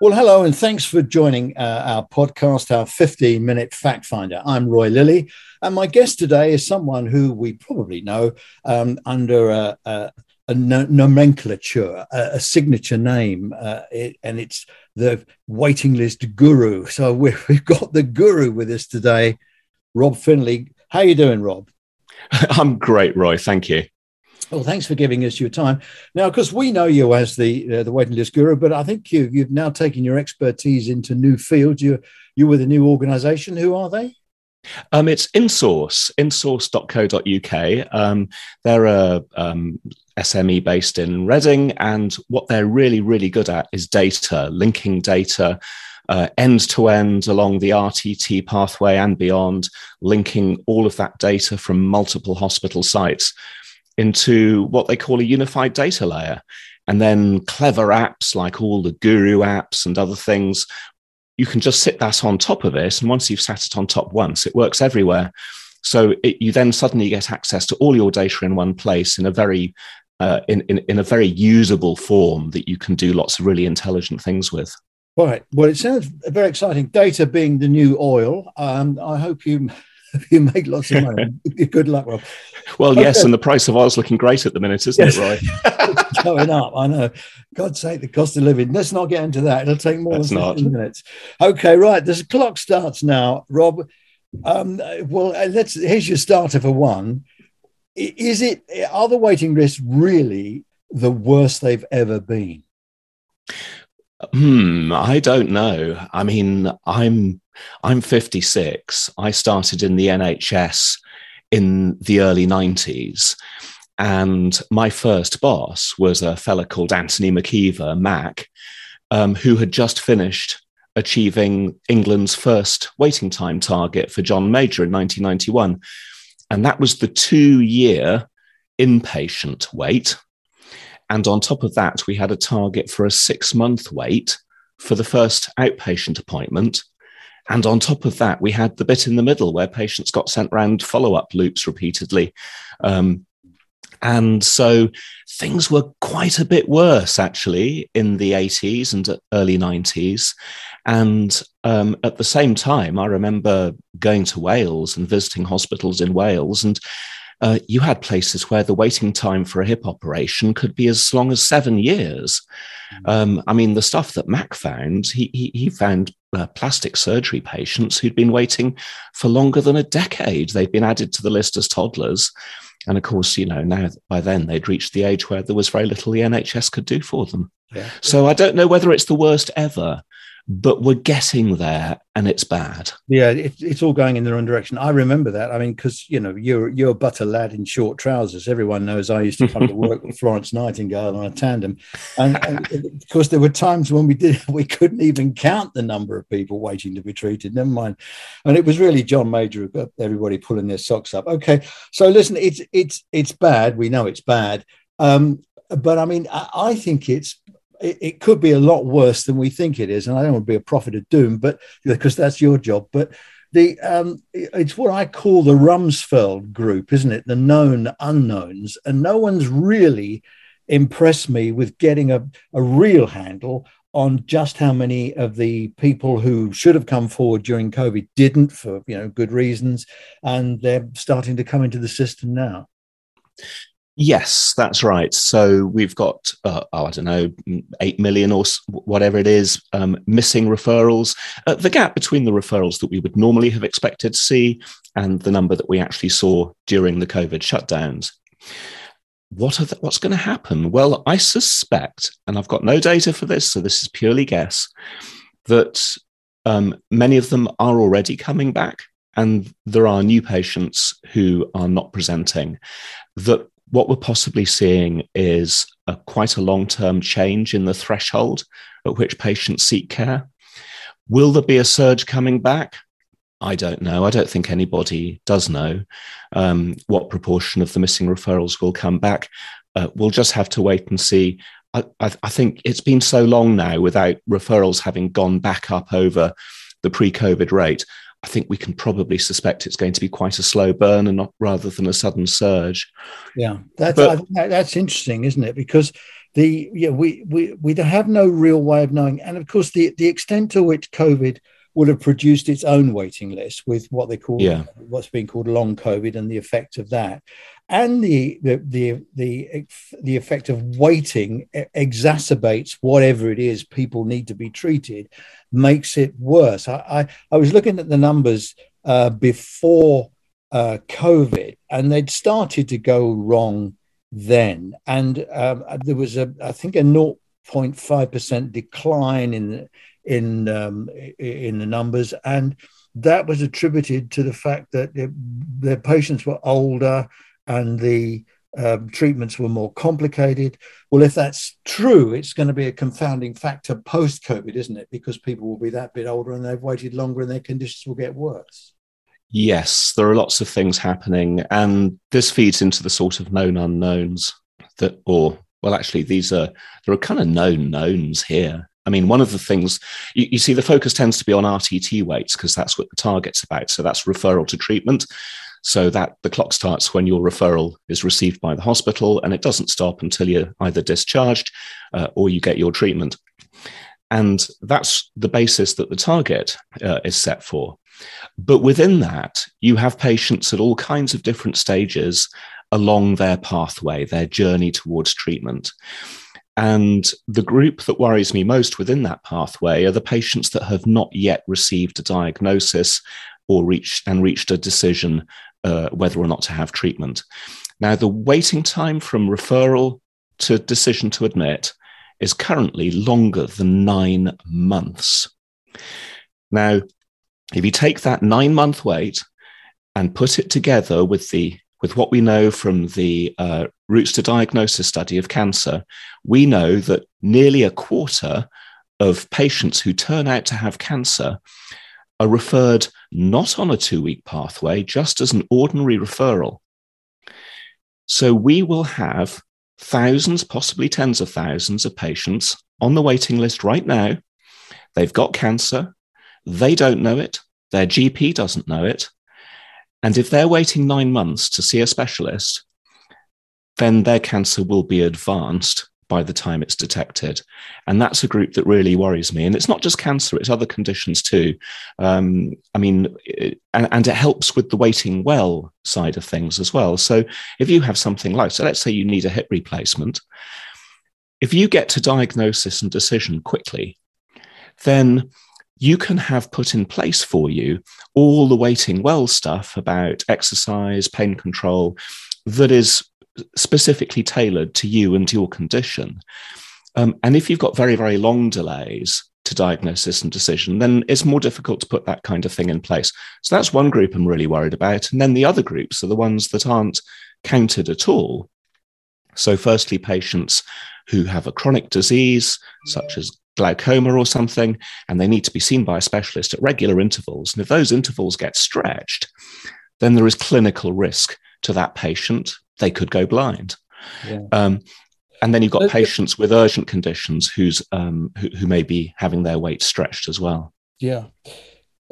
Well, hello, and thanks for joining uh, our podcast, our 15 minute fact finder. I'm Roy Lilley, and my guest today is someone who we probably know um, under a, nomenclature, a, a, signature name, uh, it, and it's the waiting list guru. So we've, we've got the guru with us today, Rob Findlay. How you doing, Rob? I'm great, Roy. Thank you. Well, thanks for giving us your time. Now, because we know you as the uh, the waiting list guru, but I think you you've now taken your expertise into new fields. You you with a new organisation. Who are they? Um, it's InSource, insource.co.uk. Um, they're a um, SME based in Reading, and what they're really, really good at is data, linking data end to end along the RTT pathway and beyond, linking all of that data from multiple hospital sites into what they call a unified data layer. And then clever apps like all the Gooroo apps and other things, you can just sit that on top of it. And once you've sat it on top once, it works everywhere. So it, you then suddenly get access to all your data in one place in a very uh, in, in, in a very usable form that you can do lots of really intelligent things with. Right. Well, it sounds very exciting. Data being the new oil. Um, I hope you you make lots of money. Good luck, Rob. Well, okay. yes, and the price of oil's looking great at the minute, isn't yes. it, Roy? going up. I know. God's sake, the cost of living. Let's not get into that. It'll take more That's than 15 minutes. Okay, right. The clock starts now, Rob. Um, well, uh, let's. Here's your starter for one. Is it? Are the waiting lists really the worst they've ever been? Hmm, I don't know. I mean, I'm I'm 56. I started in the NHS in the early 90s. And my first boss was a fella called Anthony McKeever, Mac, um, who had just finished achieving England's first waiting time target for John Major in 1991. And that was the two year inpatient wait. And on top of that, we had a target for a six month wait for the first outpatient appointment. And on top of that, we had the bit in the middle where patients got sent round follow up loops repeatedly. Um, and so things were quite a bit worse actually in the 80s and early 90s. And um, at the same time, I remember going to Wales and visiting hospitals in Wales. And uh, you had places where the waiting time for a hip operation could be as long as seven years. Mm. Um, I mean, the stuff that Mac found, he, he, he found uh, plastic surgery patients who'd been waiting for longer than a decade. They'd been added to the list as toddlers. And of course, you know, now by then they'd reached the age where there was very little the NHS could do for them. Yeah. So I don't know whether it's the worst ever, but we're getting there and it's bad. Yeah, it, it's all going in the wrong direction. I remember that. I mean, because you know, you're you're but a lad in short trousers. Everyone knows I used to come to work with Florence Nightingale on a tandem, and, and of course there were times when we did we couldn't even count the number of people waiting to be treated. Never mind, and it was really John Major everybody pulling their socks up. Okay, so listen, it's it's it's bad. We know it's bad. Um, but I mean, I, I think it's it, it, could be a lot worse than we think it is. And I don't want to be a prophet of doom, but because that's your job. But the um, it's what I call the Rumsfeld group, isn't it? The known unknowns, and no one's really impressed me with getting a, a real handle on just how many of the people who should have come forward during COVID didn't for you know good reasons, and they're starting to come into the system now. Yes, that's right. So we've got, uh, oh, I don't know, 8 million or whatever it is, um, missing referrals. Uh, the gap between the referrals that we would normally have expected to see and the number that we actually saw during the COVID shutdowns. What are the, what's going to happen? Well, I suspect, and I've got no data for this, so this is purely guess, that um, many of them are already coming back and there are new patients who are not presenting that what we're possibly seeing is a, quite a long term change in the threshold at which patients seek care. Will there be a surge coming back? I don't know. I don't think anybody does know um, what proportion of the missing referrals will come back. Uh, we'll just have to wait and see. I, I, I think it's been so long now without referrals having gone back up over the pre COVID rate. I think we can probably suspect it's going to be quite a slow burn and not rather than a sudden surge. Yeah, that's but, that's interesting, isn't it? Because the yeah we we we have no real way of knowing, and of course the the extent to which COVID would have produced its own waiting list with what they call yeah. what's being called long COVID and the effect of that, and the the the the, the effect of waiting exacerbates whatever it is people need to be treated, makes it worse. I I, I was looking at the numbers uh, before uh, COVID, and they'd started to go wrong then, and um, there was a I think a 0.5 percent decline in in um, in the numbers, and that was attributed to the fact that their patients were older and the um, treatments were more complicated. Well, if that's true, it's going to be a confounding factor post COVID, isn't it? Because people will be that bit older and they've waited longer and their conditions will get worse. Yes, there are lots of things happening, and this feeds into the sort of known unknowns that, or well, actually, these are there are kind of known knowns here. I mean, one of the things you, you see, the focus tends to be on RTT waits because that's what the target's about. So that's referral to treatment. So that the clock starts when your referral is received by the hospital, and it doesn't stop until you're either discharged uh, or you get your treatment. And that's the basis that the target uh, is set for. But within that, you have patients at all kinds of different stages along their pathway, their journey towards treatment. And the group that worries me most within that pathway are the patients that have not yet received a diagnosis or reached and reached a decision uh, whether or not to have treatment. Now, the waiting time from referral to decision to admit is currently longer than nine months. Now, if you take that nine month wait and put it together with the with what we know from the uh, routes to diagnosis study of cancer, we know that nearly a quarter of patients who turn out to have cancer are referred not on a two week pathway, just as an ordinary referral. So we will have thousands, possibly tens of thousands of patients on the waiting list right now. They've got cancer. They don't know it. Their GP doesn't know it. And if they're waiting nine months to see a specialist, then their cancer will be advanced by the time it's detected. And that's a group that really worries me. And it's not just cancer, it's other conditions too. Um, I mean, it, and, and, it helps with the waiting well side of things as well. So if you have something like, so let's say you need a hip replacement, if you get to diagnosis and decision quickly, then you can have put in place for you all the waiting well stuff about exercise, pain control that is specifically tailored to you and to your condition. Um, and if you've got very, very long delays to diagnosis and decision, then it's more difficult to put that kind of thing in place. So that's one group I'm really worried about. And then the other groups are the ones that aren't counted at all. So, firstly, patients who have a chronic disease, such as glaucoma or something, and they need to be seen by a specialist at regular intervals. And if those intervals get stretched, then there is clinical risk to that patient. They could go blind. Yeah. Um, and then you've got patients with urgent conditions who's um, who, who, may be having their wait stretched as well. Yeah.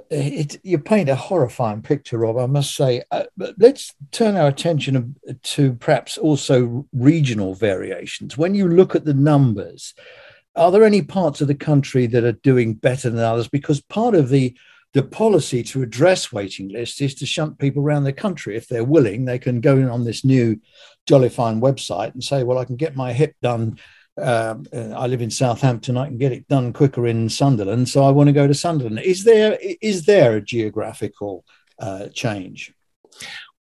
It, you paint a horrifying picture, Rob, I must say. Uh, let's turn our attention to perhaps also regional variations. When you look at the numbers, are there any parts of the country that are doing better than others? Because part of the the policy to address waiting lists is to shunt people around the country. If they're willing, they can go in on this new Jolly Fine website and say, "Well, I can get my hip done. Um, uh, I live in Southampton. I can get it done quicker in Sunderland, so I want to go to Sunderland." Is there is there a geographical uh, change?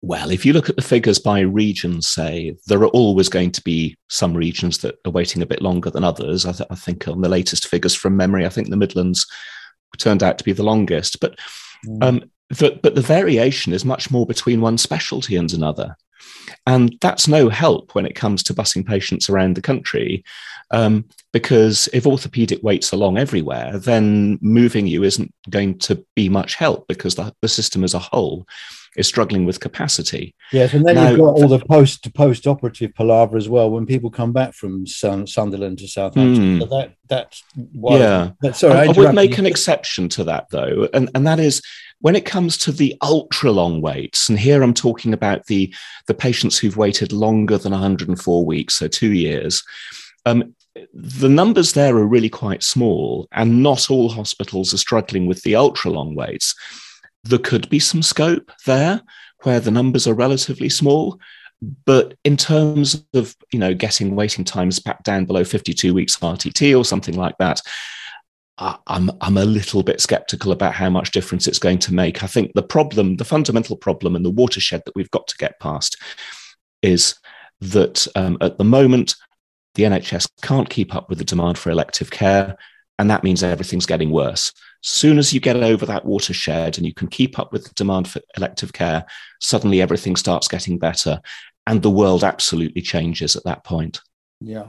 Well, if you look at the figures by region, say, there are always going to be some regions that are waiting a bit longer than others. I, th- I think on the latest figures from memory, I think the Midlands turned out to be the longest. But mm. um, the, but the variation is much more between one specialty and another. And that's no help when it comes to busing patients around the country, um, because if orthopedic waits are long everywhere, then moving you isn't going to be much help because the, the system as a whole is struggling with capacity. Yes, and then now, you've got all the post to post operative palaver as well when people come back from Sunderland to Southampton. Mm, so that that's yeah. sorry, I, I, would make an exception to that though, and and that is when it comes to the ultra long waits. And here I'm talking about the the patients who've waited longer than 104 weeks, so two years. Um, the numbers there are really quite small, and not all hospitals are struggling with the ultra long waits. There could be some scope there where the numbers are relatively small, but in terms of you know getting waiting times back down below 52 weeks RTT or something like that, I'm I'm a little bit skeptical about how much difference it's going to make. I think the problem, the fundamental problem, and the watershed that we've got to get past is that um, at the moment the NHS can't keep up with the demand for elective care, and that means everything's getting worse. Soon as you get over that watershed and you can keep up with the demand for elective care, suddenly everything starts getting better, and the world absolutely changes at that point. Yeah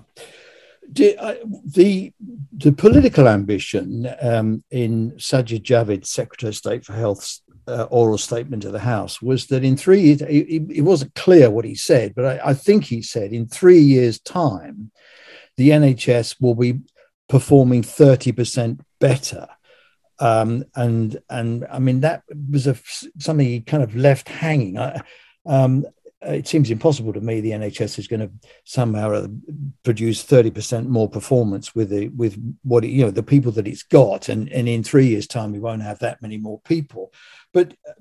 the the political ambition um, in Sajid Javid, Secretary of State for Health's uh, oral statement to the House, was that in three years, it, it wasn't clear what he said, but I, I, think he said in three years' time, the NHS will be performing 30% better. Um, and and I mean that was a, something he kind of left hanging. I, um, uh, it seems impossible to me the NHS is going to somehow produce 30% more performance with the with what it, you know the people that it's got and and in 3 years time we won't have that many more people but uh,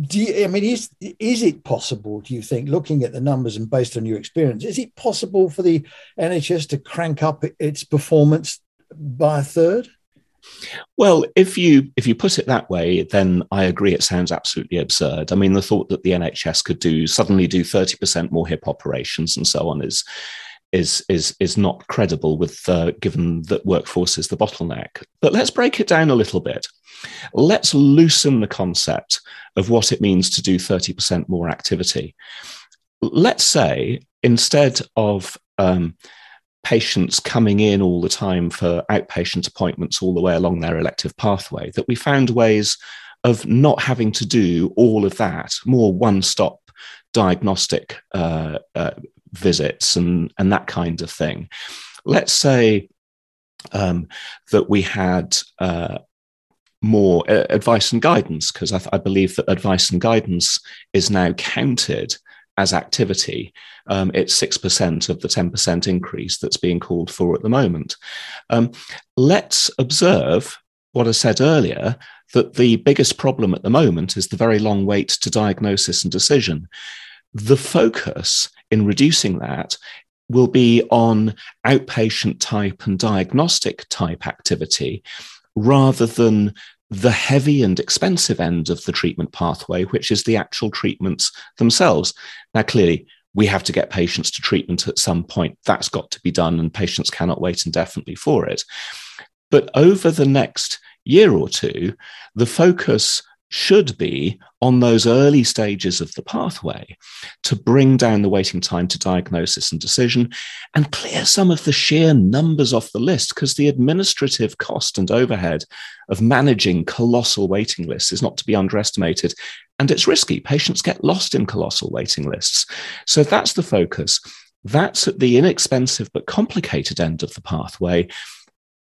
do you, I mean is is it possible do you think looking at the numbers and based on your experience is it possible for the NHS to crank up its performance by a third well, if you if you put it that way, then I agree. It sounds absolutely absurd. I mean, the thought that the NHS could do suddenly do thirty percent more hip operations and so on is is is is not credible with uh, given that workforce is the bottleneck. But let's break it down a little bit. Let's loosen the concept of what it means to do thirty percent more activity. Let's say instead of um, patients coming in all the time for outpatient appointments all the way along their elective pathway, that we found ways of not having to do all of that, more one stop diagnostic uh, uh, visits and, and that kind of thing. Let's say um, that we had uh, more uh, advice and guidance, because I, th- I, believe that advice and guidance is now counted as activity. Um, it's 6% of the 10% increase that's being called for at the moment. Um, let's observe what I said earlier that the biggest problem at the moment is the very long wait to diagnosis and decision. The focus in reducing that will be on outpatient type and diagnostic type activity rather than the heavy and expensive end of the treatment pathway, which is the actual treatments themselves. Now, clearly, we have to get patients to treatment at some point. That's got to be done, and patients cannot wait indefinitely for it. But over the next year or two, the focus should be on those early stages of the pathway to bring down the waiting time to diagnosis and decision and clear some of the sheer numbers off the list because the administrative cost and overhead of managing colossal waiting lists is not to be underestimated. And it's risky. Patients get lost in colossal waiting lists. So that's the focus. That's at the inexpensive but complicated end of the pathway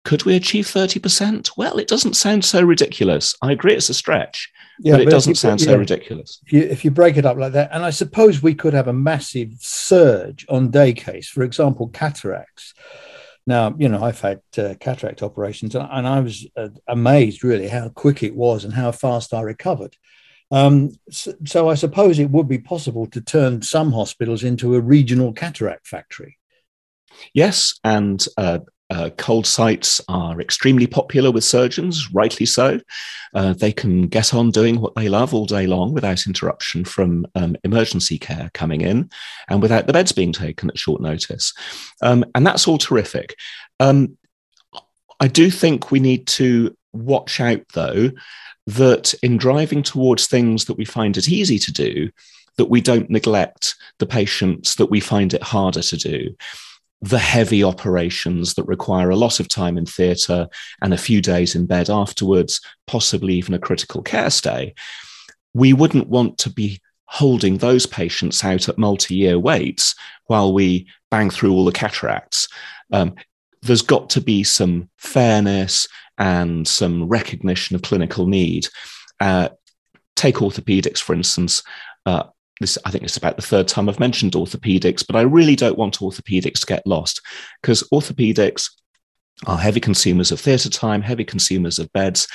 could we achieve 30%? Well, it doesn't sound so ridiculous. I agree it's a stretch, yeah, but it but doesn't you, sound yeah, so ridiculous. If you, if you break it up like that, and I suppose we could have a massive surge on day case, for example, cataracts. Now, you know, I've had uh, cataract operations, and, and I was uh, amazed really how quick it was and how fast I recovered. Um, so, so, I suppose it would be possible to turn some hospitals into a regional cataract factory. Yes, and uh, uh, cold sites are extremely popular with surgeons, rightly so. Uh, they can get on doing what they love all day long without interruption from um, emergency care coming in and without the beds being taken at short notice. Um, and that's all terrific. Um, I do think we need to watch out, though, that in driving towards things that we find it easy to do, that we don't neglect the patients that we find it harder to do the heavy operations that require a lot of time in theatre and a few days in bed afterwards, possibly even a critical care stay, we wouldn't want to be holding those patients out at multi year waits while we bang through all the cataracts. Um, there's got to be some fairness and some recognition of clinical need. Uh, take orthopedics, for instance. Uh, this I think it's about the third time I've mentioned orthopedics, but I really don't want orthopedics to get lost because orthopedics are heavy consumers of theatre time, heavy consumers of beds.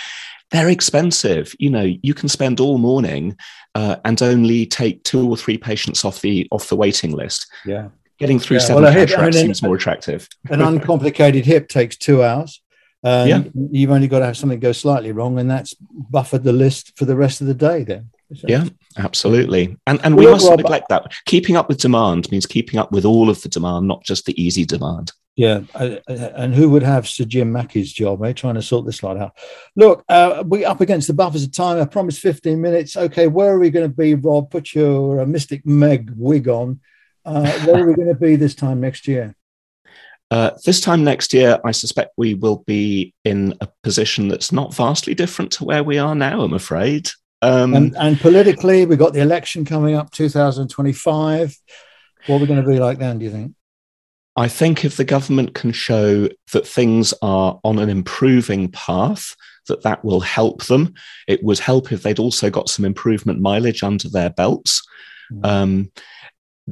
They're expensive. You know, you can spend all morning uh, and only take two or three patients off the off the waiting list. Yeah, getting through yeah. seven well, hip, I mean, seems more attractive. an uncomplicated hip takes two hours. Um, yeah. You've only got to have something go slightly wrong, and that's buffered the list for the rest of the day. Then. Yeah, absolutely. And and we well, mustn't neglect that. Keeping up with demand means keeping up with all of the demand, not just the easy demand. Yeah, and who would have Sir Jim Mackey's job, eh? Trying to sort this lot out. Look, uh, we're up against the buffers of time. I promised 15 minutes. Okay, where are we going to be, Rob? Put your uh, Mystic Meg wig on. Uh, where are we going to be this time next year? Uh, this time next year, I suspect we will be in a position that's not vastly different to where we are now, I'm afraid. Um, and, and, politically, we've got the election coming up 2025. What are we going to be like then, do you think? I think if the government can show that things are on an improving path, that that will help them. It would help if they'd also got some improvement mileage under their belts. Mm. Um,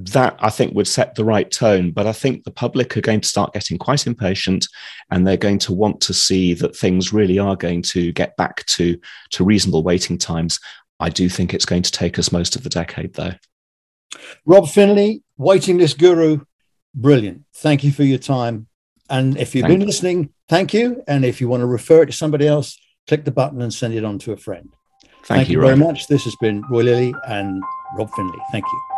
that I think would set the right tone. But I think the public are going to start getting quite impatient and they're going to want to see that things really are going to get back to, to reasonable waiting times. I do think it's going to take us most of the decade, though. Rob Findlay, waiting list guru, brilliant. Thank you for your time. And if you've thank been you. listening, thank you. And if you want to refer it to somebody else, click the button and send it on to a friend. Thank, thank you, you very much. This has been Roy Lilley and Rob Findlay. Thank you.